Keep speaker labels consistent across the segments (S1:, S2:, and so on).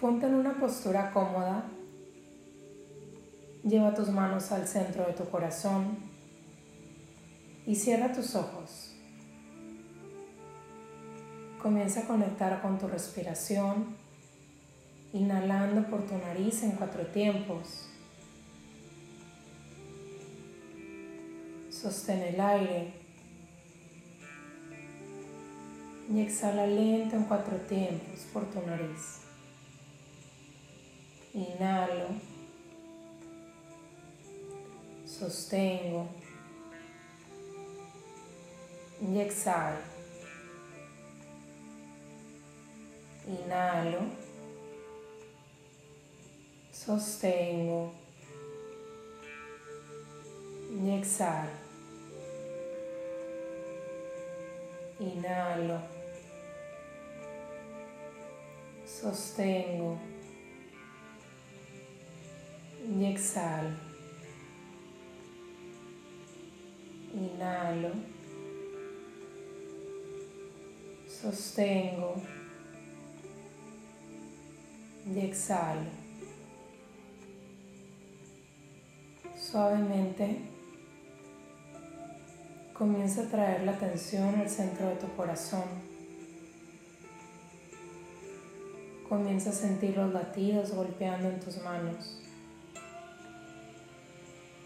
S1: Ponte en una postura cómoda. Lleva tus manos al centro de tu corazón y cierra tus ojos. Comienza a conectar con tu respiración, inhalando por tu nariz en cuatro tiempos. Sostén el aire y exhala lento en cuatro tiempos por tu nariz. Inhalo, sostengo. Y exhalo. Inhalo, sostengo. Y exhalo. Inhalo, sostengo y exhalo. Inhalo, sostengo y exhalo. Suavemente comienza a traer la atención al centro de tu corazón. Comienza a sentir los latidos golpeando en tus manos.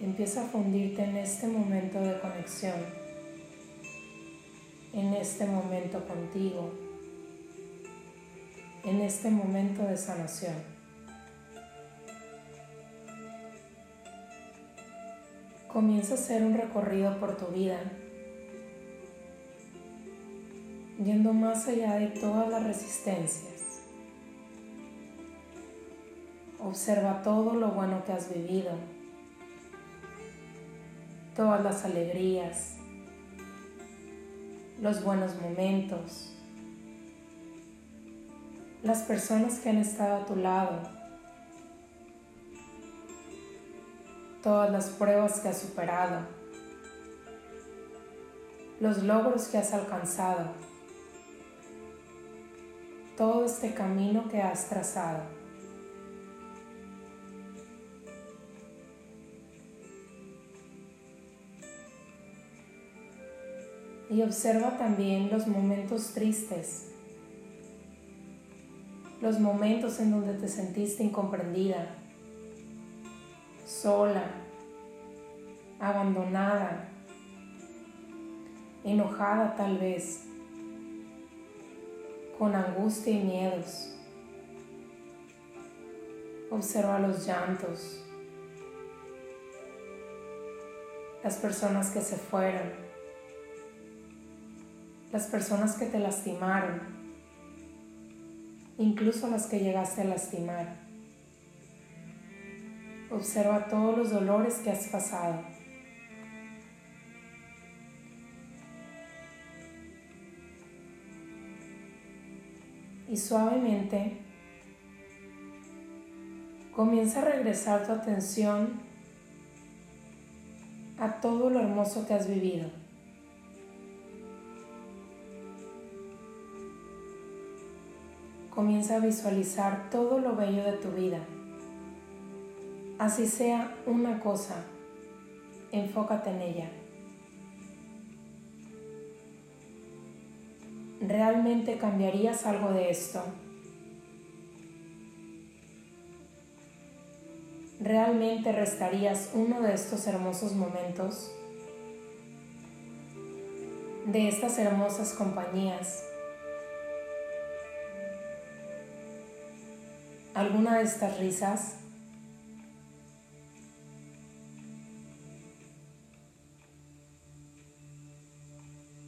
S1: Empieza a fundirte en este momento de conexión, en este momento contigo, en este momento de sanación. Comienza a hacer un recorrido por tu vida, yendo más allá de todas las resistencias. Observa todo lo bueno que has vivido todas las alegrías, los buenos momentos, las personas que han estado a tu lado, todas las pruebas que has superado, los logros que has alcanzado, todo este camino que has trazado. Y observa también los momentos tristes, los momentos en donde te sentiste incomprendida, sola, abandonada, enojada tal vez, con angustia y miedos. Observa los llantos, las personas que se fueron las personas que te lastimaron, incluso las que llegaste a lastimar. Observa todos los dolores que has pasado. Y suavemente comienza a regresar tu atención a todo lo hermoso que has vivido. Comienza a visualizar todo lo bello de tu vida. Así sea una cosa, enfócate en ella. ¿Realmente cambiarías algo de esto? ¿Realmente restarías uno de estos hermosos momentos? De estas hermosas compañías alguna de estas risas?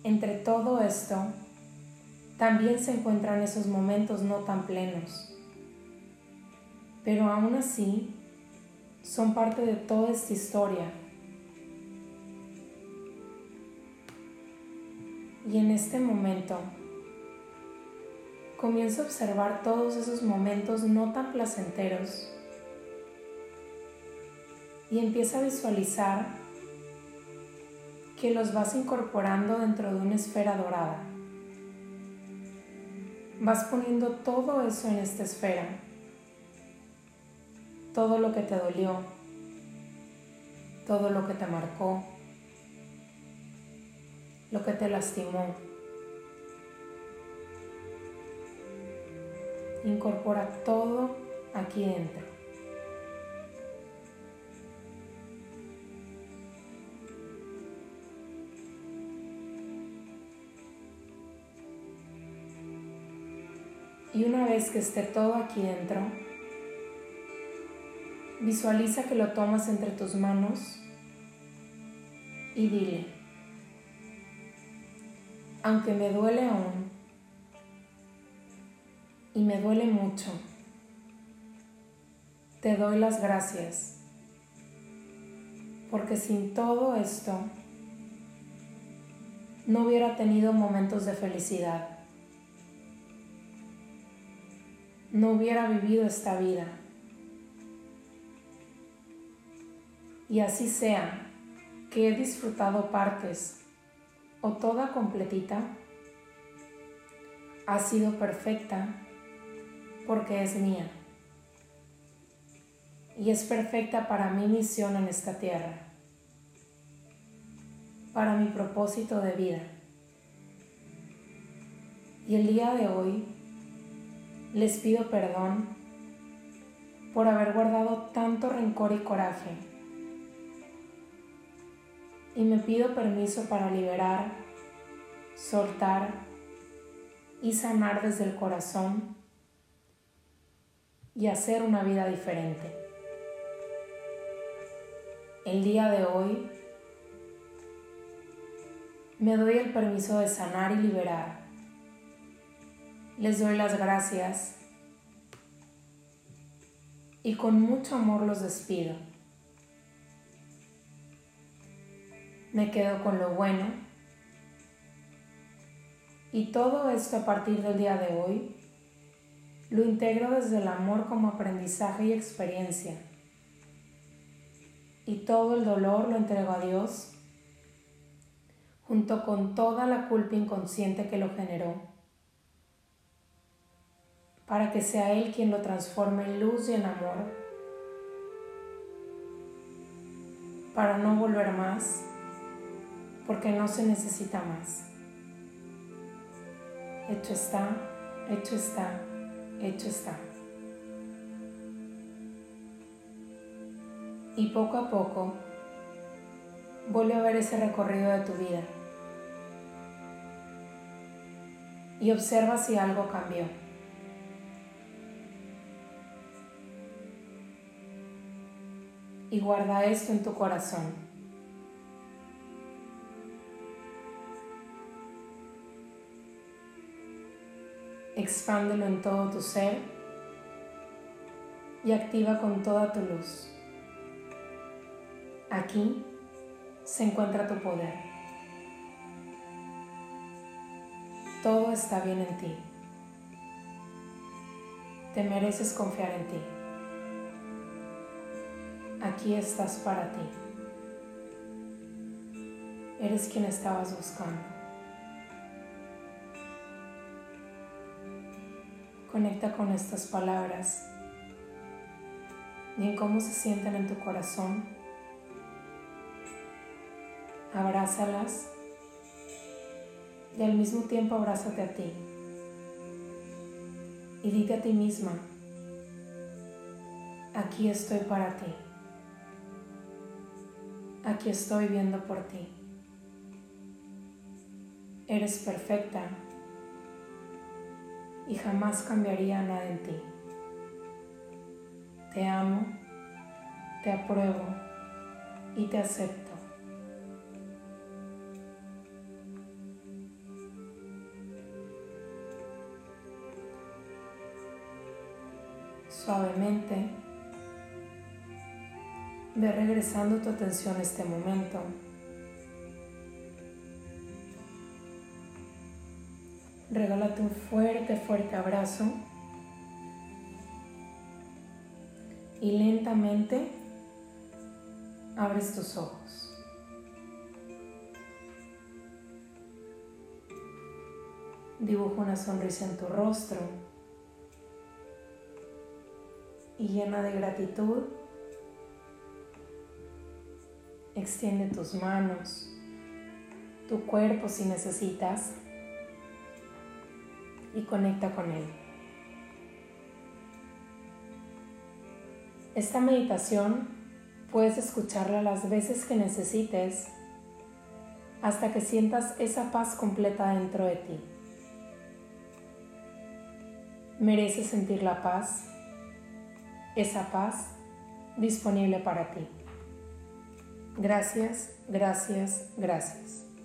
S1: Entre todo esto, también se encuentran esos momentos no tan plenos, pero aún así son parte de toda esta historia. Y en este momento, comienza a observar todos esos momentos no tan placenteros y empieza a visualizar que los vas incorporando dentro de una esfera dorada. Vas poniendo todo eso en esta esfera todo lo que te dolió, todo lo que te marcó, lo que te lastimó. Incorpora todo aquí dentro. Y una vez que esté todo aquí dentro, visualiza que lo tomas entre tus manos y dile, aunque me duele aún, y me duele mucho, te doy las gracias, porque sin todo esto no hubiera tenido momentos de felicidad. No hubiera vivido esta vida. Y así sea que he disfrutado partes o toda completita, ha sido perfecta porque es mía. Y es perfecta para mi misión en esta tierra, para mi propósito de vida. Y el día de hoy les pido perdón por haber guardado tanto rencor y coraje. Y me pido permiso para liberar, soltar y sanar desde el corazón y hacer una vida diferente. El día de hoy me doy el permiso de sanar y liberar les doy las gracias y con mucho amor los despido. Me quedo con lo bueno y todo esto a partir del día de hoy lo integro desde el amor como aprendizaje y experiencia. Y todo el dolor lo entrego a Dios junto con toda la culpa inconsciente que lo generó para que sea Él quien lo transforme en luz y en amor, para no volver más, porque no se necesita más. Hecho está, hecho está, hecho está. Y poco a poco, vuelve a ver ese recorrido de tu vida y observa si algo cambió. y guarda esto en tu corazón. Expándelo en todo tu ser y activa con toda tu luz. Aquí se encuentra tu poder. Todo está bien en ti. Te mereces confiar en ti aquí estás para ti. Eres quien estabas buscando. Conecta con estas palabras y en cómo se sienten en tu corazón. Abrázalas y al mismo tiempo abrázate a ti. Y dite a ti misma, aquí estoy para ti aquí estoy viendo por ti. Eres perfecta y jamás cambiaría nada en ti. Te amo, te apruebo y te acepto. Suavemente Ve regresando tu atención a este momento. Regálate un fuerte, fuerte abrazo. Y lentamente abres tus ojos. Dibuja una sonrisa en tu rostro. y llena de gratitud, extiende tus manos, tu cuerpo si necesitas y conecta con él. Esta meditación puedes escucharla las veces que necesites hasta que sientas esa paz completa dentro de ti. Mereces sentir la paz, esa paz disponible para ti. Gracias, gracias, gracias.